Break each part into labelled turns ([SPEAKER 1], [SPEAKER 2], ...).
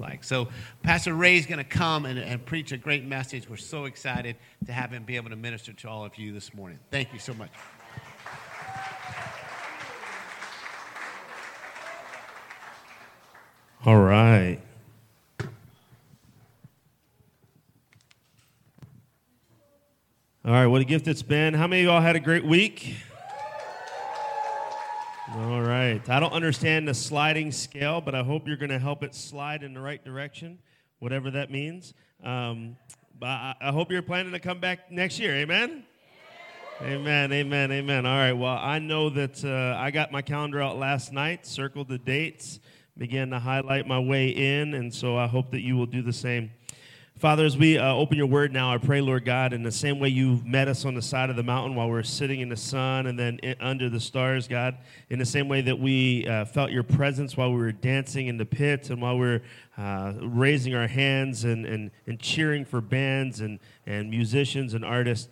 [SPEAKER 1] like. So, Pastor Ray is going to come and, and preach a great message. We're so excited to have him be able to minister to all of you this morning. Thank you so much.
[SPEAKER 2] All right. All right, what a gift it's been. How many of y'all had a great week? All right. I don't understand the sliding scale, but I hope you're going to help it slide in the right direction, whatever that means. Um, but I, I hope you're planning to come back next year. Amen? Amen, amen, amen. All right. Well, I know that uh, I got my calendar out last night, circled the dates, began to highlight my way in, and so I hope that you will do the same. Father, as we uh, open your word now, I pray, Lord God, in the same way you met us on the side of the mountain while we are sitting in the sun and then in, under the stars, God, in the same way that we uh, felt your presence while we were dancing in the pit and while we were uh, raising our hands and, and, and cheering for bands and, and musicians and artists,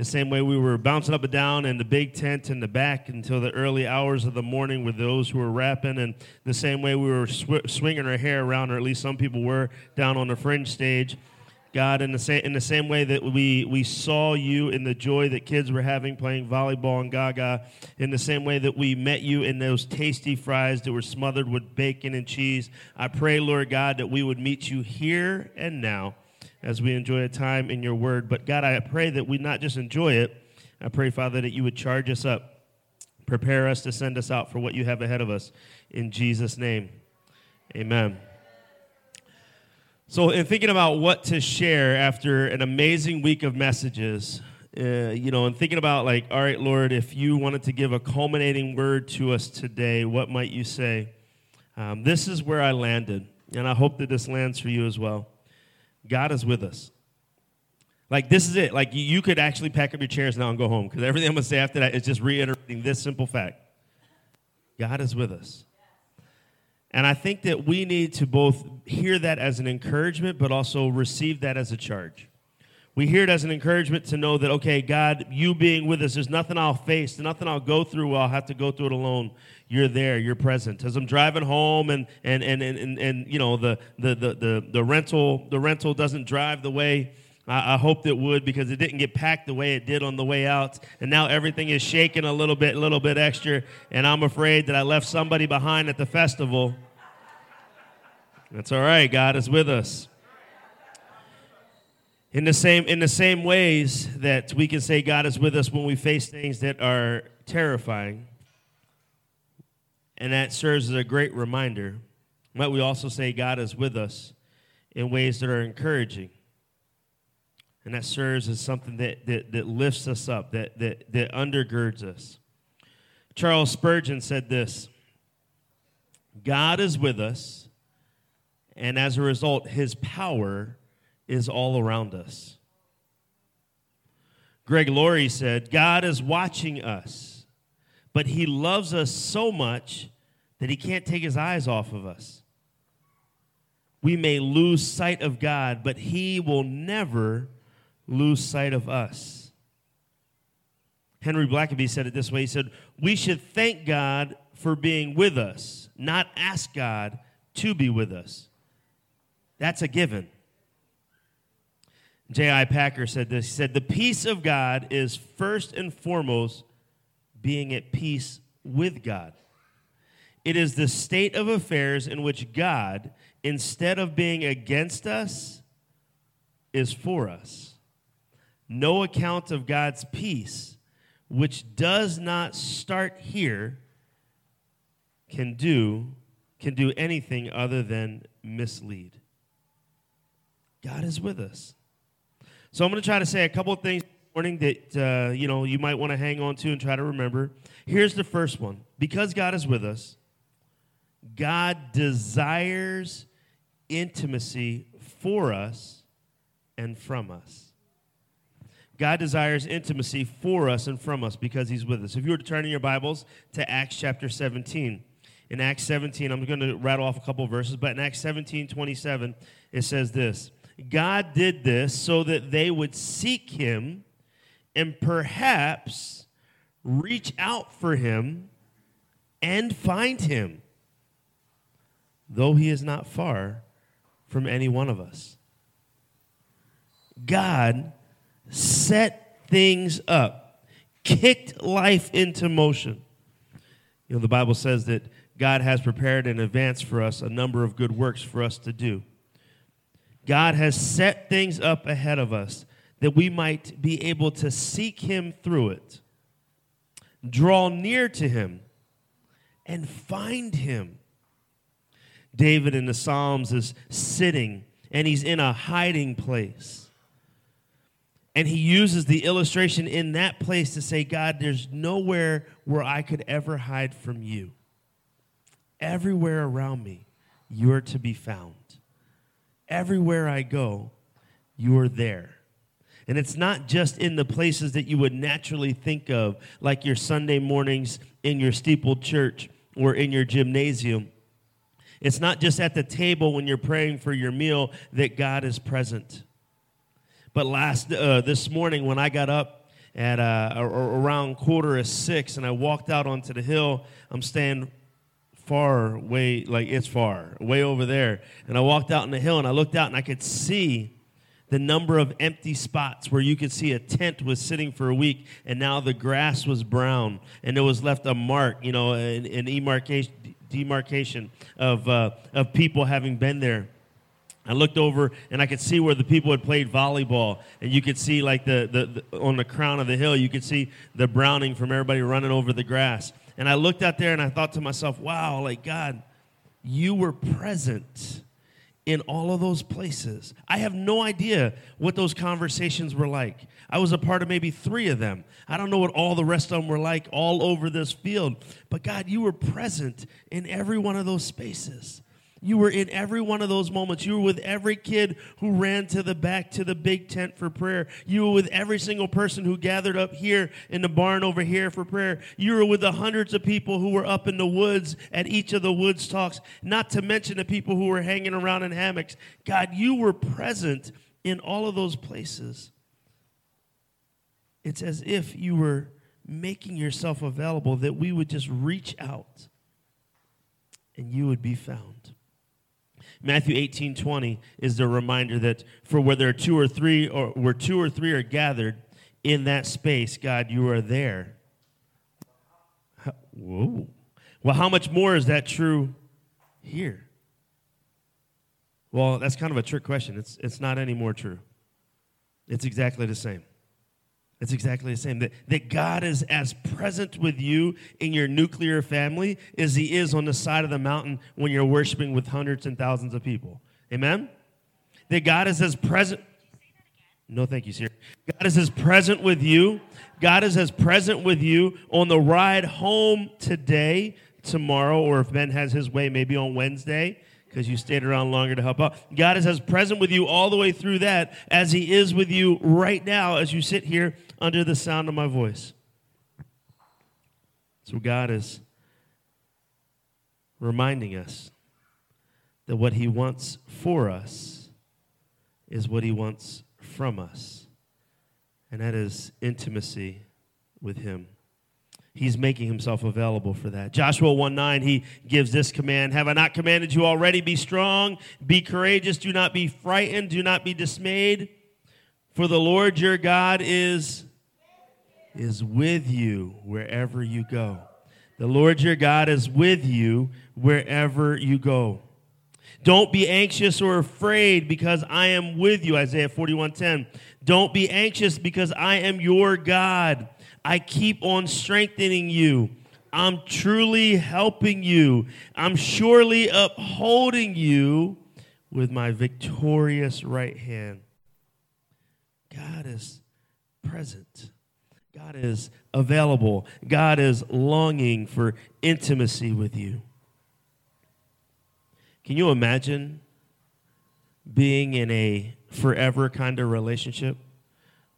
[SPEAKER 2] the same way we were bouncing up and down in the big tent in the back until the early hours of the morning with those who were rapping, and the same way we were sw- swinging our hair around, or at least some people were down on the fringe stage. God, in the same in the same way that we we saw you in the joy that kids were having playing volleyball and Gaga, in the same way that we met you in those tasty fries that were smothered with bacon and cheese, I pray, Lord God, that we would meet you here and now as we enjoy a time in your word. But God, I pray that we not just enjoy it, I pray, Father, that you would charge us up, prepare us to send us out for what you have ahead of us. In Jesus' name, amen. So, in thinking about what to share after an amazing week of messages, uh, you know, and thinking about, like, all right, Lord, if you wanted to give a culminating word to us today, what might you say? Um, this is where I landed, and I hope that this lands for you as well. God is with us. Like, this is it. Like, you could actually pack up your chairs now and go home because everything I'm going to say after that is just reiterating this simple fact God is with us. And I think that we need to both hear that as an encouragement, but also receive that as a charge. We hear it as an encouragement to know that, okay, God, you being with us, there's nothing I'll face, nothing I'll go through I'll have to go through it alone. You're there, you're present. As I'm driving home and and and and, and, you know the, the the the the rental the rental doesn't drive the way I, I hoped it would because it didn't get packed the way it did on the way out. And now everything is shaking a little bit, a little bit extra, and I'm afraid that I left somebody behind at the festival. That's all right. God is with us. In the same in the same ways that we can say God is with us when we face things that are terrifying, and that serves as a great reminder, might we also say God is with us in ways that are encouraging. And that serves as something that, that, that lifts us up, that, that, that undergirds us. Charles Spurgeon said this God is with us, and as a result, his power is all around us. Greg Laurie said, God is watching us, but he loves us so much that he can't take his eyes off of us. We may lose sight of God, but he will never lose sight of us. Henry Blackaby said it this way He said, We should thank God for being with us, not ask God to be with us. That's a given. J.I. Packer said this. He said, The peace of God is first and foremost being at peace with God. It is the state of affairs in which God, instead of being against us, is for us. No account of God's peace, which does not start here, can do can do anything other than mislead. God is with us. So I'm going to try to say a couple of things morning that uh, you know you might want to hang on to and try to remember. Here's the first one: because God is with us, God desires intimacy for us and from us. God desires intimacy for us and from us because He's with us. If you were to turn in your Bibles to Acts chapter 17, in Acts 17, I'm going to rattle off a couple verses, but in Acts 17 27, it says this God did this so that they would seek him and perhaps reach out for him and find him. Though he is not far, from any one of us. God set things up, kicked life into motion. You know, the Bible says that God has prepared in advance for us a number of good works for us to do. God has set things up ahead of us that we might be able to seek Him through it, draw near to Him, and find Him. David in the Psalms is sitting and he's in a hiding place. And he uses the illustration in that place to say, God, there's nowhere where I could ever hide from you. Everywhere around me, you are to be found. Everywhere I go, you are there. And it's not just in the places that you would naturally think of, like your Sunday mornings in your steepled church or in your gymnasium. It's not just at the table when you're praying for your meal that God is present. But last uh, this morning when I got up at uh, around quarter of six and I walked out onto the hill, I'm staying far way like it's far way over there, and I walked out on the hill and I looked out and I could see the number of empty spots where you could see a tent was sitting for a week and now the grass was brown and there was left a mark, you know, an, an demarcation, demarcation of, uh, of people having been there. I looked over and I could see where the people had played volleyball, and you could see like the, the, the, on the crown of the hill, you could see the browning from everybody running over the grass. And I looked out there and I thought to myself, wow, like God, you were present in all of those places. I have no idea what those conversations were like. I was a part of maybe three of them. I don't know what all the rest of them were like all over this field. But God, you were present in every one of those spaces. You were in every one of those moments. You were with every kid who ran to the back to the big tent for prayer. You were with every single person who gathered up here in the barn over here for prayer. You were with the hundreds of people who were up in the woods at each of the woods talks, not to mention the people who were hanging around in hammocks. God, you were present in all of those places. It's as if you were making yourself available that we would just reach out and you would be found. Matthew 18 20 is the reminder that for where there are two or three, or where two or three are gathered in that space, God, you are there. Whoa. Well, how much more is that true here? Well, that's kind of a trick question. It's, it's not any more true. It's exactly the same. It's exactly the same. That, that God is as present with you in your nuclear family as He is on the side of the mountain when you're worshiping with hundreds and thousands of people. Amen? That God is as present. No, thank you, sir. God is as present with you. God is as present with you on the ride home today, tomorrow, or if Ben has his way, maybe on Wednesday because you stayed around longer to help out. God is as present with you all the way through that as He is with you right now as you sit here under the sound of my voice. So God is reminding us that what He wants for us is what He wants from us, and that is intimacy with Him. He's making himself available for that. Joshua 1 9, he gives this command Have I not commanded you already? Be strong, be courageous, do not be frightened, do not be dismayed. For the Lord your God is, is with you wherever you go. The Lord your God is with you wherever you go. Don't be anxious or afraid because I am with you. Isaiah 41:10. Don't be anxious because I am your God. I keep on strengthening you. I'm truly helping you. I'm surely upholding you with my victorious right hand. God is present. God is available. God is longing for intimacy with you. Can you imagine being in a forever kind of relationship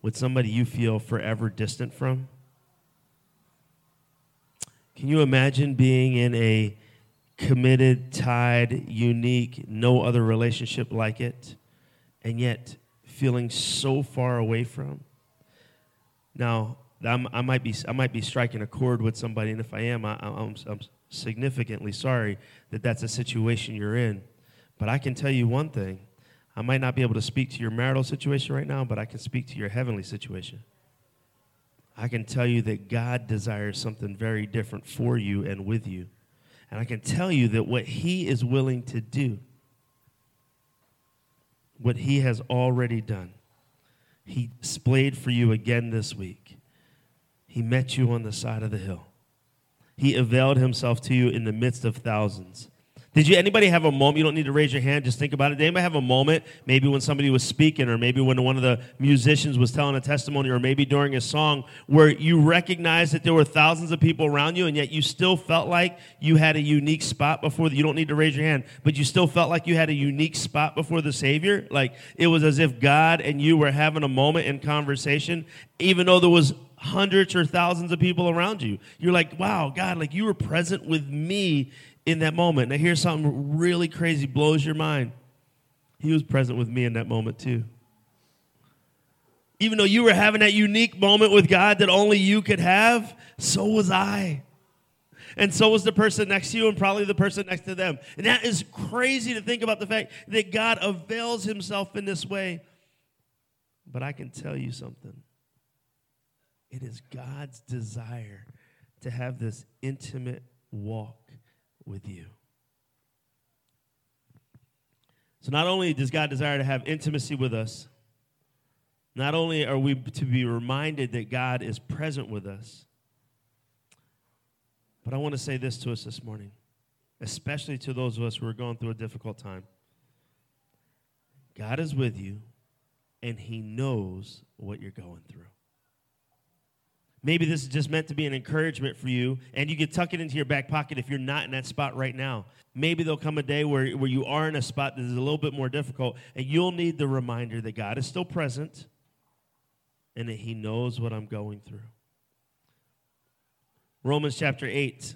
[SPEAKER 2] with somebody you feel forever distant from? Can you imagine being in a committed, tied, unique, no other relationship like it, and yet feeling so far away from? Now, I'm, i might be I might be striking a chord with somebody, and if I am, I, I'm, I'm significantly sorry that that's a situation you're in. But I can tell you one thing: I might not be able to speak to your marital situation right now, but I can speak to your heavenly situation. I can tell you that God desires something very different for you and with you. And I can tell you that what He is willing to do, what He has already done, He displayed for you again this week. He met you on the side of the hill. He availed himself to you in the midst of thousands. Did you anybody have a moment? You don't need to raise your hand, just think about it. Did anybody have a moment, maybe when somebody was speaking, or maybe when one of the musicians was telling a testimony, or maybe during a song, where you recognized that there were thousands of people around you, and yet you still felt like you had a unique spot before you don't need to raise your hand, but you still felt like you had a unique spot before the Savior? Like it was as if God and you were having a moment in conversation, even though there was hundreds or thousands of people around you. You're like, wow, God, like you were present with me in that moment. Now, here's something really crazy, blows your mind. He was present with me in that moment, too. Even though you were having that unique moment with God that only you could have, so was I. And so was the person next to you, and probably the person next to them. And that is crazy to think about the fact that God avails himself in this way. But I can tell you something it is God's desire to have this intimate walk with you. So, not only does God desire to have intimacy with us, not only are we to be reminded that God is present with us, but I want to say this to us this morning, especially to those of us who are going through a difficult time. God is with you, and He knows what you're going through. Maybe this is just meant to be an encouragement for you, and you can tuck it into your back pocket if you're not in that spot right now. Maybe there'll come a day where, where you are in a spot that is a little bit more difficult, and you'll need the reminder that God is still present and that He knows what I'm going through. Romans chapter 8.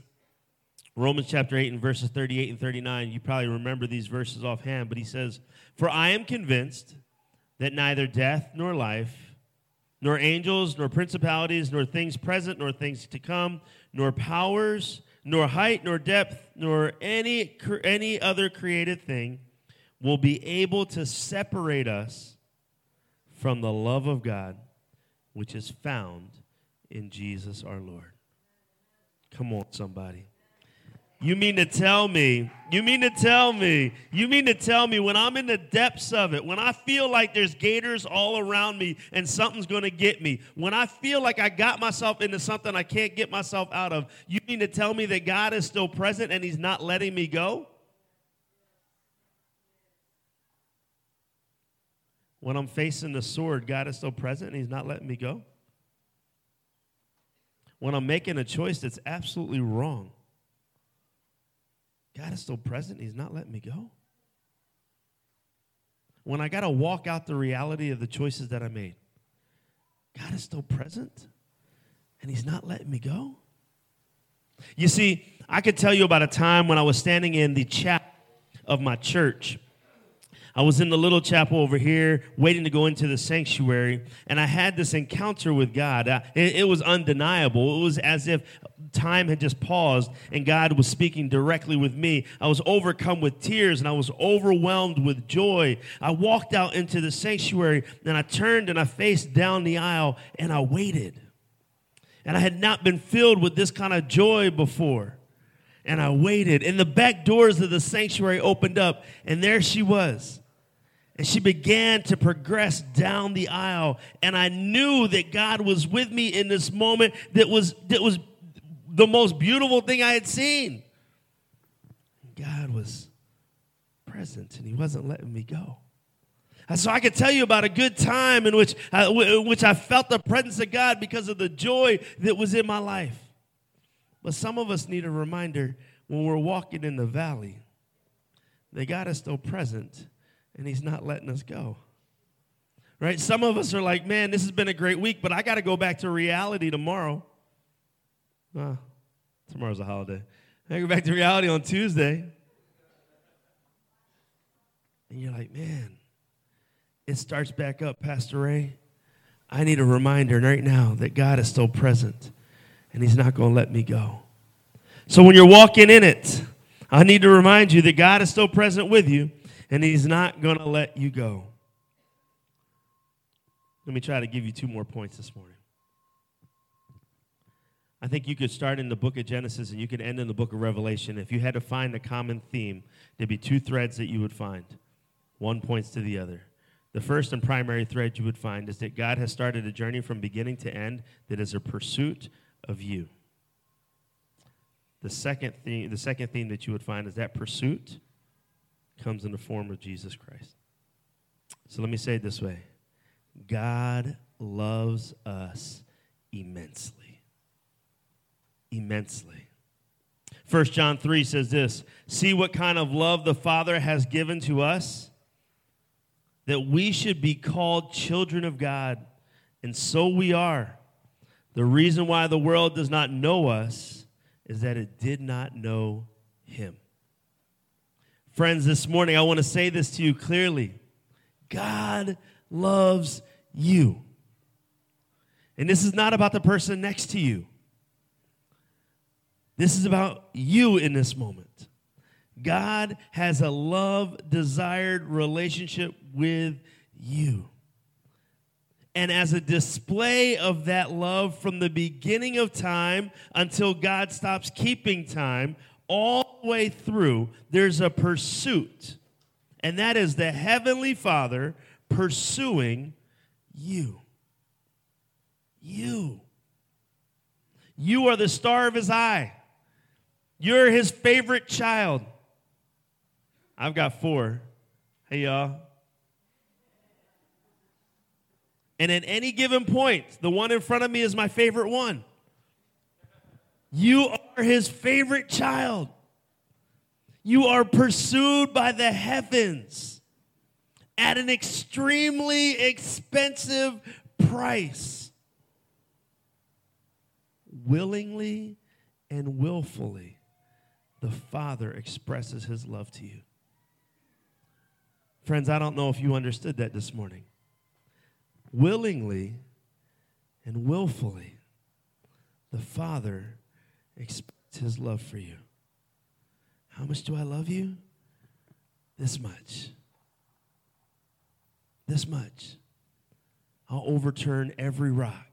[SPEAKER 2] Romans chapter 8 and verses 38 and 39. You probably remember these verses offhand, but he says, For I am convinced that neither death nor life nor angels, nor principalities, nor things present, nor things to come, nor powers, nor height, nor depth, nor any, any other created thing will be able to separate us from the love of God, which is found in Jesus our Lord. Come on, somebody. You mean to tell me, you mean to tell me, you mean to tell me when I'm in the depths of it, when I feel like there's gators all around me and something's going to get me, when I feel like I got myself into something I can't get myself out of, you mean to tell me that God is still present and He's not letting me go? When I'm facing the sword, God is still present and He's not letting me go? When I'm making a choice that's absolutely wrong, God is still present. He's not letting me go. When I got to walk out the reality of the choices that I made, God is still present and He's not letting me go. You see, I could tell you about a time when I was standing in the chapel of my church I was in the little chapel over here waiting to go into the sanctuary, and I had this encounter with God. It, was undeniable. It was as if time had just paused and God was speaking directly with me. I was overcome with tears and I was overwhelmed with joy. I walked out into the sanctuary and I turned and I faced down the aisle and I waited. And I had not been filled with this kind of joy before. And I waited, and the back doors of the sanctuary opened up, and there she was and she began to progress down the aisle. And I knew that God was with me in this moment that was, that was the most beautiful thing I had seen. God was present and He wasn't letting me go. And so I could tell you about a good time in which uh, I, in which I felt the presence of God because of the joy that was in my life. But some of us need a reminder when we're walking in the valley that God is still present and he's not letting us go. Right? Some of us are like, man, this has been a great week, but I got to go back to reality tomorrow. Well, tomorrow's a holiday. I go back to reality on Tuesday. And you're like, man, it starts back up, Pastor Ray. I need a reminder right now that God is still present and He's not going to let me go. So when you're walking in it, I need to remind you that God is still present with you and He's not going to let you go. Let me try to give you two more points this morning. I think you could start in the book of Genesis and you could end in the book of Revelation. If you had to find a common theme, there'd be two threads that you would find. One points to the other. The first and primary thread you would find is that God has started a journey from beginning to end that is a pursuit of you. The second theme, the second theme that you would find is that pursuit comes in the form of Jesus Christ. So let me say it this way God loves us immensely. Immensely. 1 John 3 says this See what kind of love the Father has given to us, that we should be called children of God. And so we are. The reason why the world does not know us is that it did not know Him. Friends, this morning I want to say this to you clearly God loves you. And this is not about the person next to you. This is about you in this moment. God has a love desired relationship with you. And as a display of that love from the beginning of time until God stops keeping time, all the way through, there's a pursuit. And that is the Heavenly Father pursuing you. You. You are the star of his eye. You're his favorite child. I've got four. Hey, y'all. And at any given point, the one in front of me is my favorite one. You are his favorite child. You are pursued by the heavens at an extremely expensive price. Willingly and willfully, the Father expresses his love to you. Friends, I don't know if you understood that this morning. Willingly and willfully, the Father expresses his love for you. How much do I love you? This much. This much. I'll overturn every rock.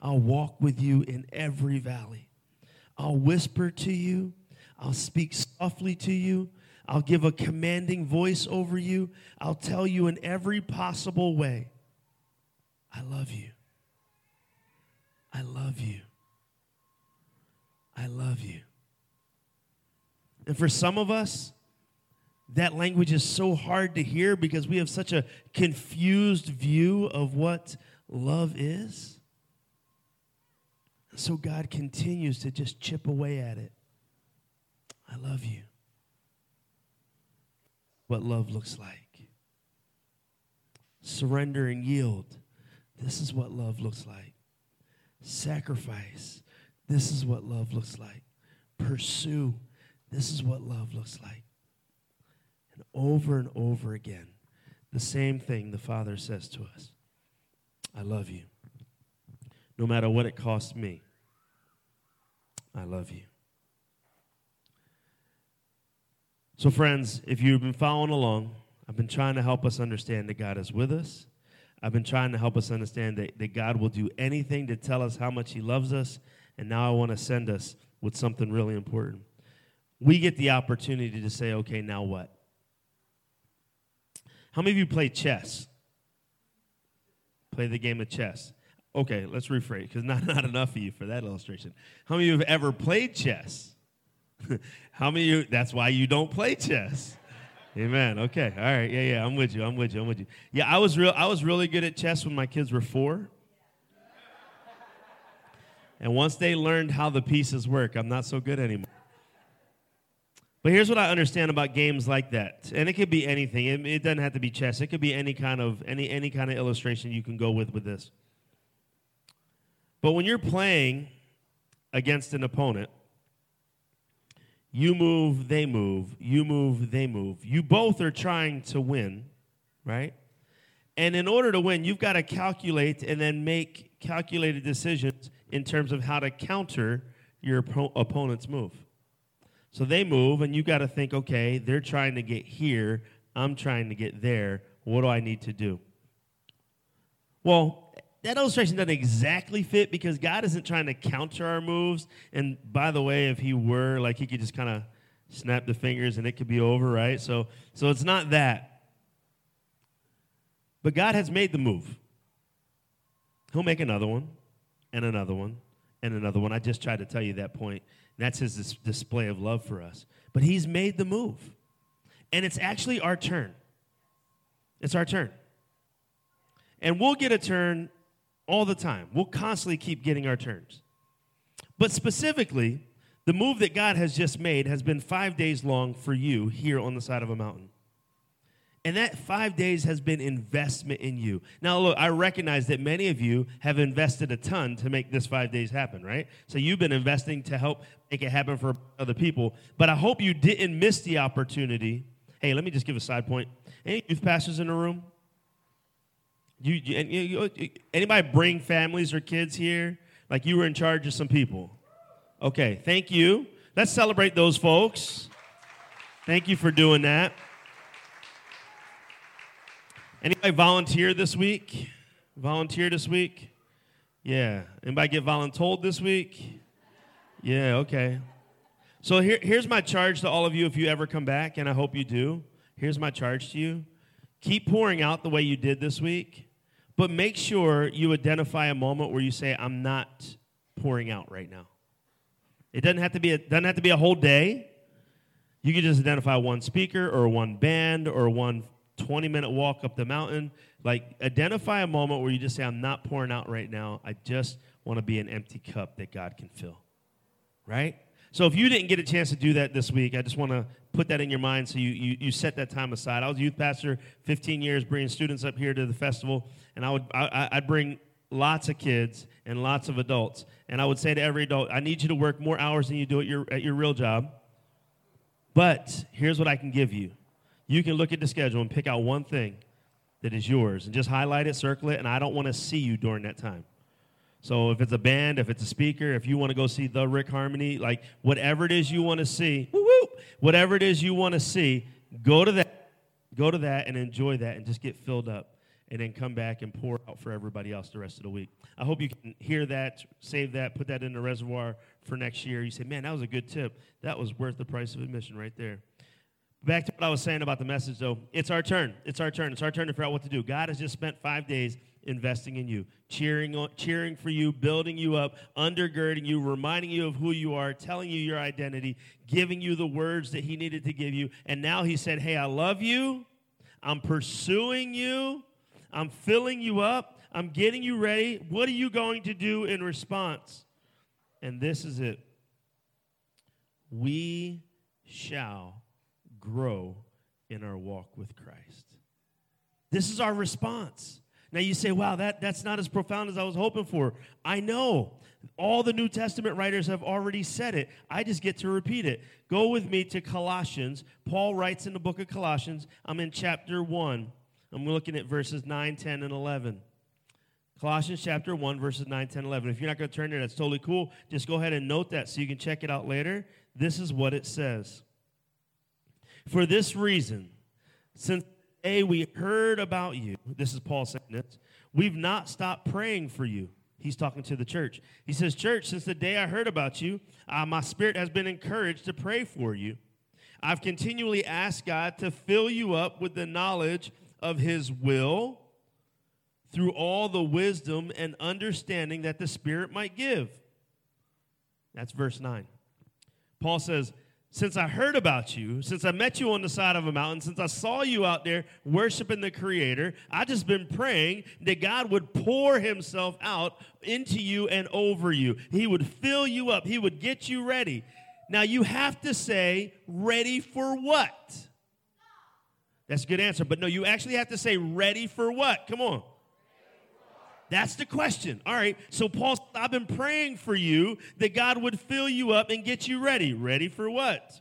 [SPEAKER 2] I'll walk with you in every valley. I'll whisper to you. I'll speak softly to you. I'll give a commanding voice over you. I'll tell you in every possible way I love you. I love you. I love you. And for some of us, that language is so hard to hear because we have such a confused view of what love is. So God continues to just chip away at it. I love you. What love looks like. Surrender and yield. This is what love looks like. Sacrifice. This is what love looks like. Pursue. This is what love looks like. And over and over again, the same thing the Father says to us I love you. No matter what it costs me, I love you. So, friends, if you've been following along, I've been trying to help us understand that God is with us. I've been trying to help us understand that, that God will do anything to tell us how much He loves us. And now I want to send us with something really important. We get the opportunity to say, okay, now what? How many of you play chess? Play the game of chess. Okay, let's rephrase because not, not enough of you for that illustration. How many of you have ever played chess? How many you, that's why you don't play chess? Amen. Okay. All right. Yeah, yeah. I'm with you. I'm with you. I'm with you. Yeah, I was real I was really good at chess when my kids were 4. And once they learned how the pieces work, I'm not so good anymore. But here's what I understand about games like that. And it could be anything. It, it doesn't have to be chess. It could be any kind of any any kind of illustration you can go with with this. But when you're playing against an opponent, you move, they move. You move, they move. You both are trying to win, right? And in order to win, you've got to calculate and then make calculated decisions in terms of how to counter your opponent's move. So they move, and you got to think, okay, they're trying to get here. I'm trying to get there. What do I need to do? Well, that illustration doesn't exactly fit because God isn't trying to counter our moves. And by the way, if He were, like, He could just kind of snap the fingers and it could be over, right? So, so it's not that. But God has made the move. He'll make another one, and another one, and another one. I just tried to tell you that point. That's His dis- display of love for us. But He's made the move. And it's actually our turn. It's our turn. And we'll get a turn all the time. We'll constantly keep getting our turns. But specifically, the move that God has just made has been five days long for you here on the side of a mountain. And that five days has been investment in you. Now, look, I recognize that many of you have invested a ton to make this five days happen, right? So you've been investing to help make it happen for other people. But I hope you didn't miss the opportunity. Hey, let me just give a side point. Any youth pastors in the room? You, you, you, anybody bring families or kids here? Like you were in charge of some people. Okay, thank you. Let's celebrate those folks. Thank you for doing that. Anybody volunteer this week? Volunteer this week? Yeah. Anybody get voluntold this week? Yeah, okay. So here, here's my charge to all of you if you ever come back, and I hope you do. Here's my charge to you. Keep pouring out the way you did this week. But make sure you identify a moment where you say, I'm not pouring out right now. It doesn't have to be a, doesn't have to be a whole day. You can just identify one speaker or one band or one 20 minute walk up the mountain. Like, identify a moment where you just say, I'm not pouring out right now. I just want to be an empty cup that God can fill. Right? So if you didn't get a chance to do that this week, I just want to put that in your mind so you, you, you set that time aside. I was youth pastor 15 years, bringing students up here to the festival, and I would I, I'd bring lots of kids and lots of adults, and I would say to every adult, I need you to work more hours than you do at your at your real job. But here's what I can give you: you can look at the schedule and pick out one thing that is yours, and just highlight it, circle it, and I don't want to see you during that time. So if it's a band, if it's a speaker, if you want to go see the Rick Harmony, like whatever it is you want to see, woo whatever it is you want to see, go to that, go to that and enjoy that and just get filled up and then come back and pour out for everybody else the rest of the week. I hope you can hear that, save that, put that in the reservoir for next year. You say, man, that was a good tip. That was worth the price of admission right there. Back to what I was saying about the message, though. It's our turn. It's our turn. It's our turn to figure out what to do. God has just spent five days investing in you, cheering, on, cheering for you, building you up, undergirding you, reminding you of who you are, telling you your identity, giving you the words that He needed to give you. And now He said, Hey, I love you. I'm pursuing you. I'm filling you up. I'm getting you ready. What are you going to do in response? And this is it. We shall grow in our walk with Christ. This is our response. Now you say, wow, that, that's not as profound as I was hoping for. I know. All the New Testament writers have already said it. I just get to repeat it. Go with me to Colossians. Paul writes in the book of Colossians. I'm in chapter 1. I'm looking at verses 9, 10, and 11. Colossians chapter 1, verses 9, 10, 11. If you're not going to turn there, that's totally cool. Just go ahead and note that so you can check it out later. This is what it says. For this reason, since we heard about you, this is Paul saying this, we've not stopped praying for you. He's talking to the church. He says, Church, since the day I heard about you, uh, my spirit has been encouraged to pray for you. I've continually asked God to fill you up with the knowledge of His will through all the wisdom and understanding that the Spirit might give. That's verse 9. Paul says, since I heard about you, since I met you on the side of a mountain, since I saw you out there worshiping the Creator, I just been praying that God would pour Himself out into you and over you. He would fill you up, He would get you ready. Now you have to say, ready for what? That's a good answer. But no, you actually have to say, ready for what? Come on. That's the question. All right. So, Paul, I've been praying for you that God would fill you up and get you ready. Ready for what?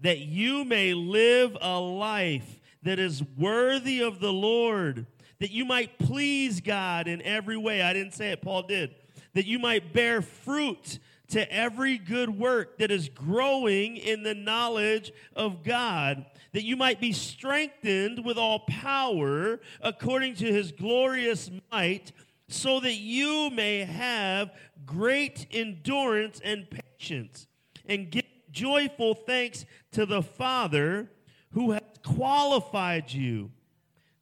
[SPEAKER 2] That you may live a life that is worthy of the Lord, that you might please God in every way. I didn't say it, Paul did. That you might bear fruit to every good work that is growing in the knowledge of God that you might be strengthened with all power according to his glorious might, so that you may have great endurance and patience, and give joyful thanks to the Father who has qualified you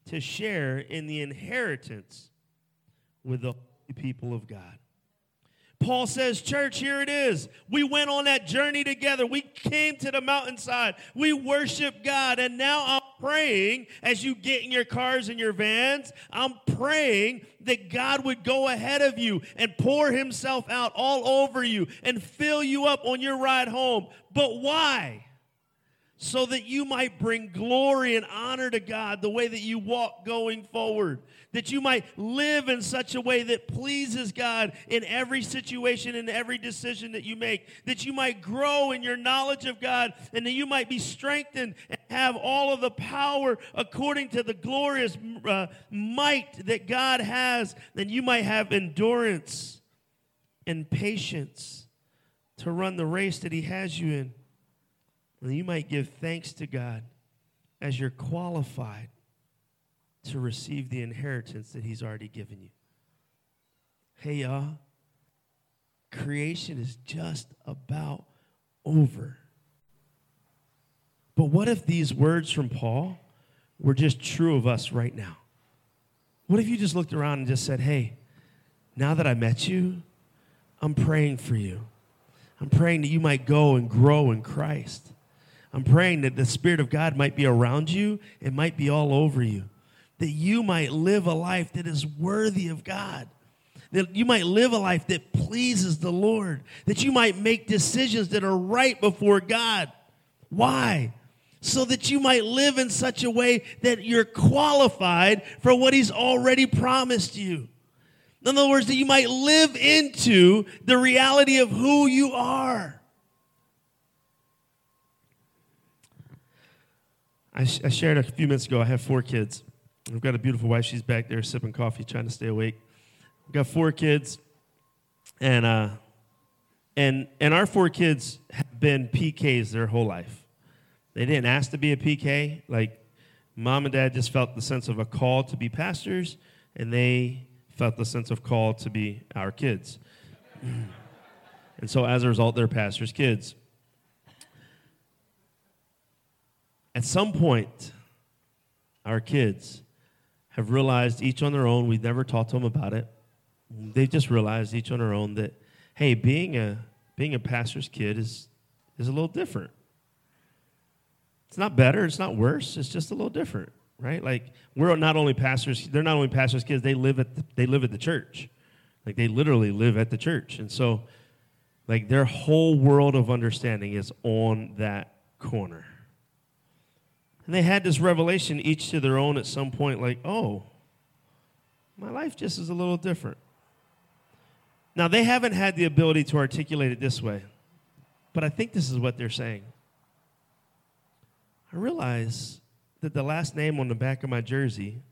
[SPEAKER 2] to share in the inheritance with the people of God. Paul says, Church, here it is. We went on that journey together. We came to the mountainside. We worshiped God. And now I'm praying as you get in your cars and your vans, I'm praying that God would go ahead of you and pour himself out all over you and fill you up on your ride home. But why? So that you might bring glory and honor to God the way that you walk going forward. That you might live in such a way that pleases God in every situation and every decision that you make. That you might grow in your knowledge of God and that you might be strengthened and have all of the power according to the glorious uh, might that God has. Then you might have endurance and patience to run the race that He has you in you might give thanks to God as you're qualified to receive the inheritance that He's already given you. Hey, y'all, creation is just about over. But what if these words from Paul were just true of us right now? What if you just looked around and just said, hey, now that I met you, I'm praying for you. I'm praying that you might go and grow in Christ. I'm praying that the Spirit of God might be around you, it might be all over you, that you might live a life that is worthy of God, that you might live a life that pleases the Lord, that you might make decisions that are right before God. Why? So that you might live in such a way that you're qualified for what He's already promised you. In other words, that you might live into the reality of who you are. I, sh- I shared a few minutes ago, I have four kids. I've got a beautiful wife. She's back there sipping coffee, trying to stay awake. I've got four kids, and, uh, and, and our four kids have been PKs their whole life. They didn't ask to be a PK. Like, mom and dad just felt the sense of a call to be pastors, and they felt the sense of call to be our kids. and so, as a result, they're pastors' kids. At some point, our kids have realized each on their own, we've never to them about it. They've just realized each on their own that, hey, being a, being a pastor's kid is, is a little different. It's not better, it's not worse, it's just a little different, right? Like, we're not only pastors, they're not only pastors' kids, they live at the, they live at the church. Like, they literally live at the church. And so, like, their whole world of understanding is on that corner. And they had this revelation, each to their own, at some point, like, oh, my life just is a little different. Now, they haven't had the ability to articulate it this way, but I think this is what they're saying. I realize that the last name on the back of my jersey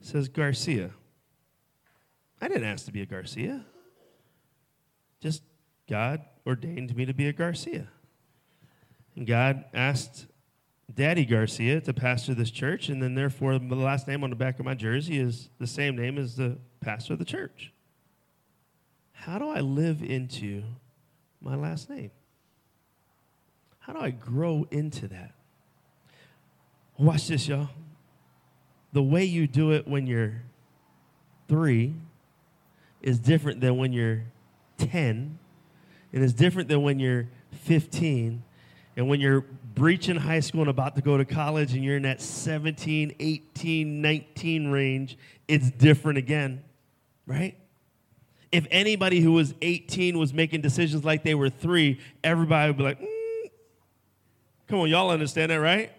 [SPEAKER 2] says Garcia. I didn't ask to be a Garcia. Just God ordained me to be a Garcia. And God asked Daddy Garcia to pastor this church, and then therefore the last name on the back of my jersey is the same name as the pastor of the church. How do I live into my last name? How do I grow into that? Watch this, y'all. The way you do it when you're three is different than when you're 10, and it's different than when you're 15, and when you're breaching high school and about to go to college and you're in that 17, 18, 19 range, it's different again, right? If anybody who was 18 was making decisions like they were three, everybody would be like, mm. come on, y'all understand that, right?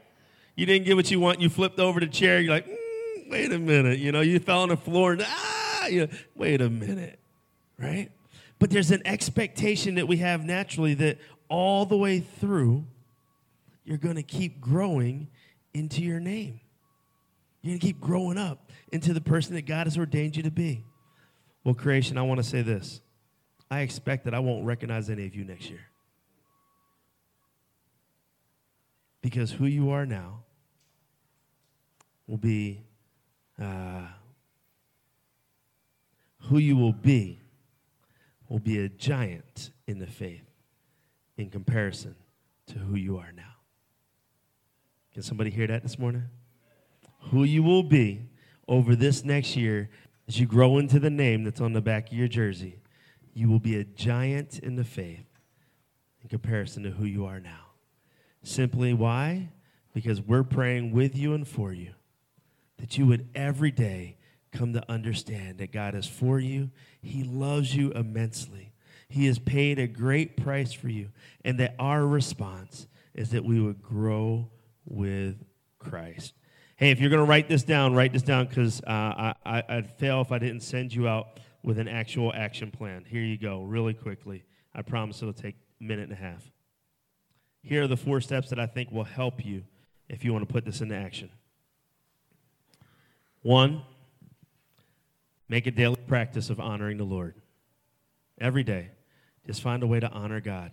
[SPEAKER 2] You didn't get what you want, you flipped over the chair, you're like, mm, wait a minute, you know, you fell on the floor, and ah, you know, wait a minute, right? But there's an expectation that we have naturally that all the way through, you're going to keep growing into your name. You're going to keep growing up into the person that God has ordained you to be. Well, creation, I want to say this. I expect that I won't recognize any of you next year. Because who you are now will be uh, who you will be will be a giant in the faith in comparison to who you are now. Can somebody hear that this morning? Who you will be over this next year as you grow into the name that's on the back of your jersey, you will be a giant in the faith in comparison to who you are now. Simply why? Because we're praying with you and for you that you would every day come to understand that God is for you. He loves you immensely. He has paid a great price for you. And that our response is that we would grow with Christ. Hey, if you're going to write this down, write this down because uh, I, I'd fail if I didn't send you out with an actual action plan. Here you go, really quickly. I promise it'll take a minute and a half. Here are the four steps that I think will help you if you want to put this into action. One, make a daily practice of honoring the Lord. Every day, just find a way to honor God.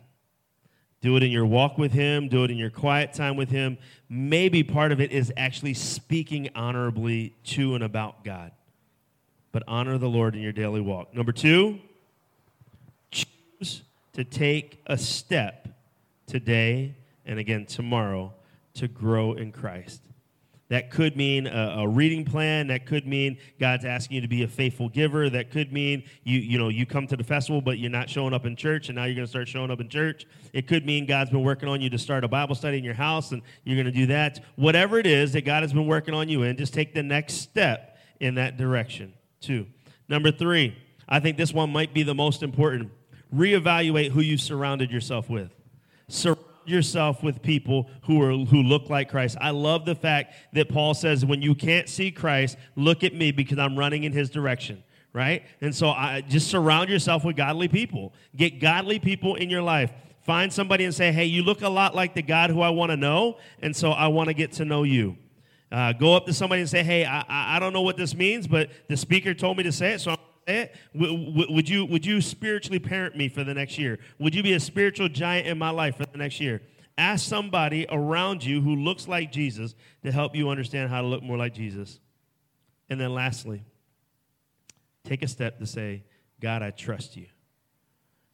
[SPEAKER 2] Do it in your walk with Him, do it in your quiet time with Him. Maybe part of it is actually speaking honorably to and about God. But honor the Lord in your daily walk. Number two, choose to take a step today and again tomorrow to grow in Christ. That could mean a, a, reading plan. That could mean God's asking you to be a faithful giver. That could mean you, you know, you come to the festival, but you're not showing up in church, and now you're going to start showing up in church. It could mean God's been working on you to start a Bible study in your house, and you're going to do that. Whatever it is that God has been working on you in, just take the next step in that direction. Two. Number three, I think this one might be the most important. Reevaluate who you surrounded yourself with. Sur- yourself with people who are who look like Christ. I love the fact that Paul says when you can't see Christ, look at me because I'm running in his direction, right? And so I just surround yourself with godly people. Get godly people in your life. Find somebody and say, "Hey, you look a lot like the God who I want to know, and so I want to get to know you." Uh, go up to somebody and say, "Hey, I, I don't know what this means, but the speaker told me to say it, so I'm it? Would you, would you spiritually parent me for the next year? Would you be a spiritual giant in my life for the next year? Ask somebody around you who looks like Jesus to help you understand how to look more like Jesus. And then lastly, take a step to say, God, I trust you.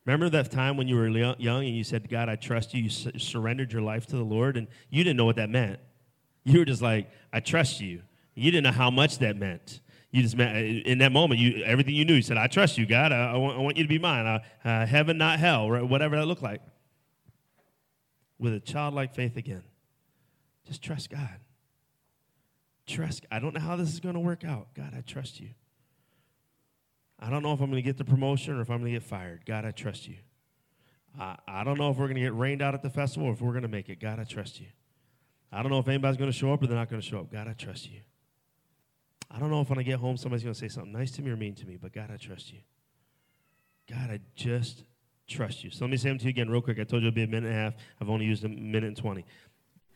[SPEAKER 2] Remember that time when you were young and you said, God, I trust you? You surrendered your life to the Lord and you didn't know what that meant. You were just like, I trust you. You didn't know how much that meant you just met in that moment. You everything you knew. You said, "I trust you, God. I, I, want, I want, you to be mine. Uh, uh, heaven, not hell, right? whatever that looked like." With a childlike faith again, just trust God. Trust. I don't know how this is going to work out. God, I trust you. I don't know if I'm going to get the promotion or if I'm going to get fired. God, I trust you. I, I don't know if we're going to get rained out at the festival or if we're going to make it. God, I trust you. I don't know if anybody's going to show up or they're not going to show up. God, I trust you. I don't know if when I get home somebody's going to say something nice to me or mean to me, but God, I trust you. God, I just trust you. So let me say them to you again real quick. I told you it'd be a minute and a half. I've only used a minute and 20.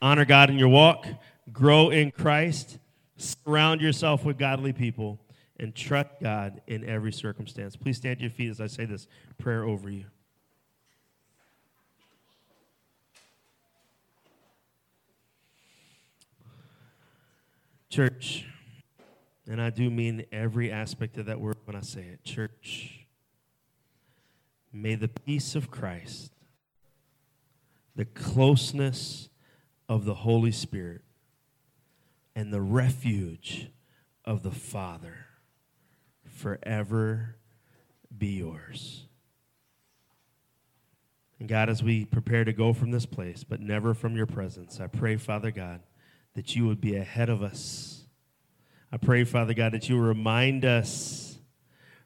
[SPEAKER 2] Honor God in your walk, grow in Christ, surround yourself with godly people, and trust God in every circumstance. Please stand to your feet as I say this prayer over you. Church, and I do mean every aspect of that word when I say it. Church, may the peace of Christ, the closeness of the Holy Spirit, and the refuge of the Father forever be yours. And God, as we prepare to go from this place, but never from your presence, I pray, Father God, that you would be ahead of us I pray, Father God, that you remind us,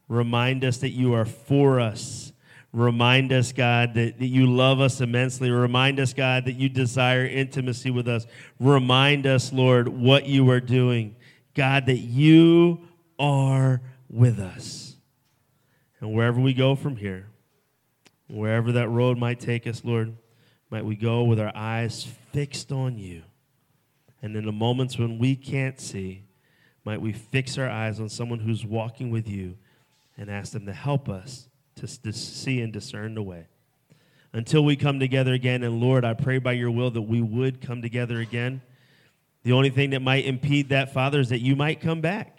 [SPEAKER 2] remind us that you are for us. Remind us, God, that, that you love us immensely. Remind us, God, that you desire intimacy with us. Remind us, Lord, what you are doing. God, that you are with us. And wherever we go from here, wherever that road might take us, Lord, might we go with our eyes fixed on you. And in the moments when we can't see, might we fix our eyes on someone who's walking with you and ask them to help us to, to see and discern the way. until we come together again. And Lord, I pray by your will that we would come together again. The only thing that might impede that, Father, is that you might come back.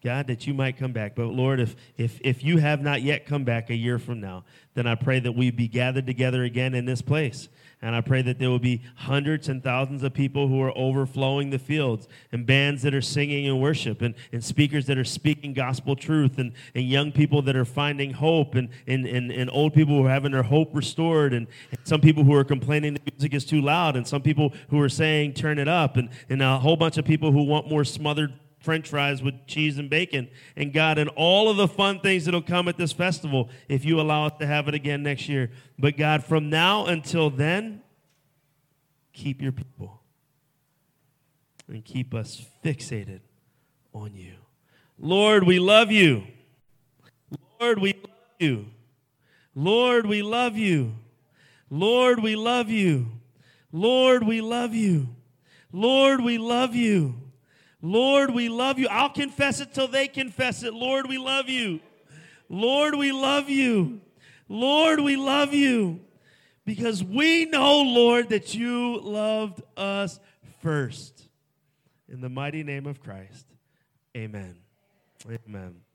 [SPEAKER 2] God, that you might come back. But Lord, if, if, if you have not yet come back a year from now, then I pray that we be gathered together again in this place. And I pray that there will be hundreds and thousands of people who are overflowing the fields, and bands that are singing and worship, and, and speakers that are speaking gospel truth, and, and young people that are finding hope, and, and, and, and old people who are having their hope restored, and, and some people who are complaining the music is too loud, and some people who are saying turn it up, and, and a whole bunch of people who want more smothered french fries with cheese and bacon. And God, and all of the fun things that'll come at this festival if you allow us to have it again next year. But God, from now until then, keep your people and keep us fixated on you. Lord, we love you. Lord, we love you. Lord, we love you. Lord, we love you. Lord, we love you. Lord, we love you. Lord, we love you. I'll confess it till they confess it. Lord, we love you. Lord, we love you. Lord, we love you. Because we know, Lord, that you loved us first. In the mighty name of Christ, amen. Amen.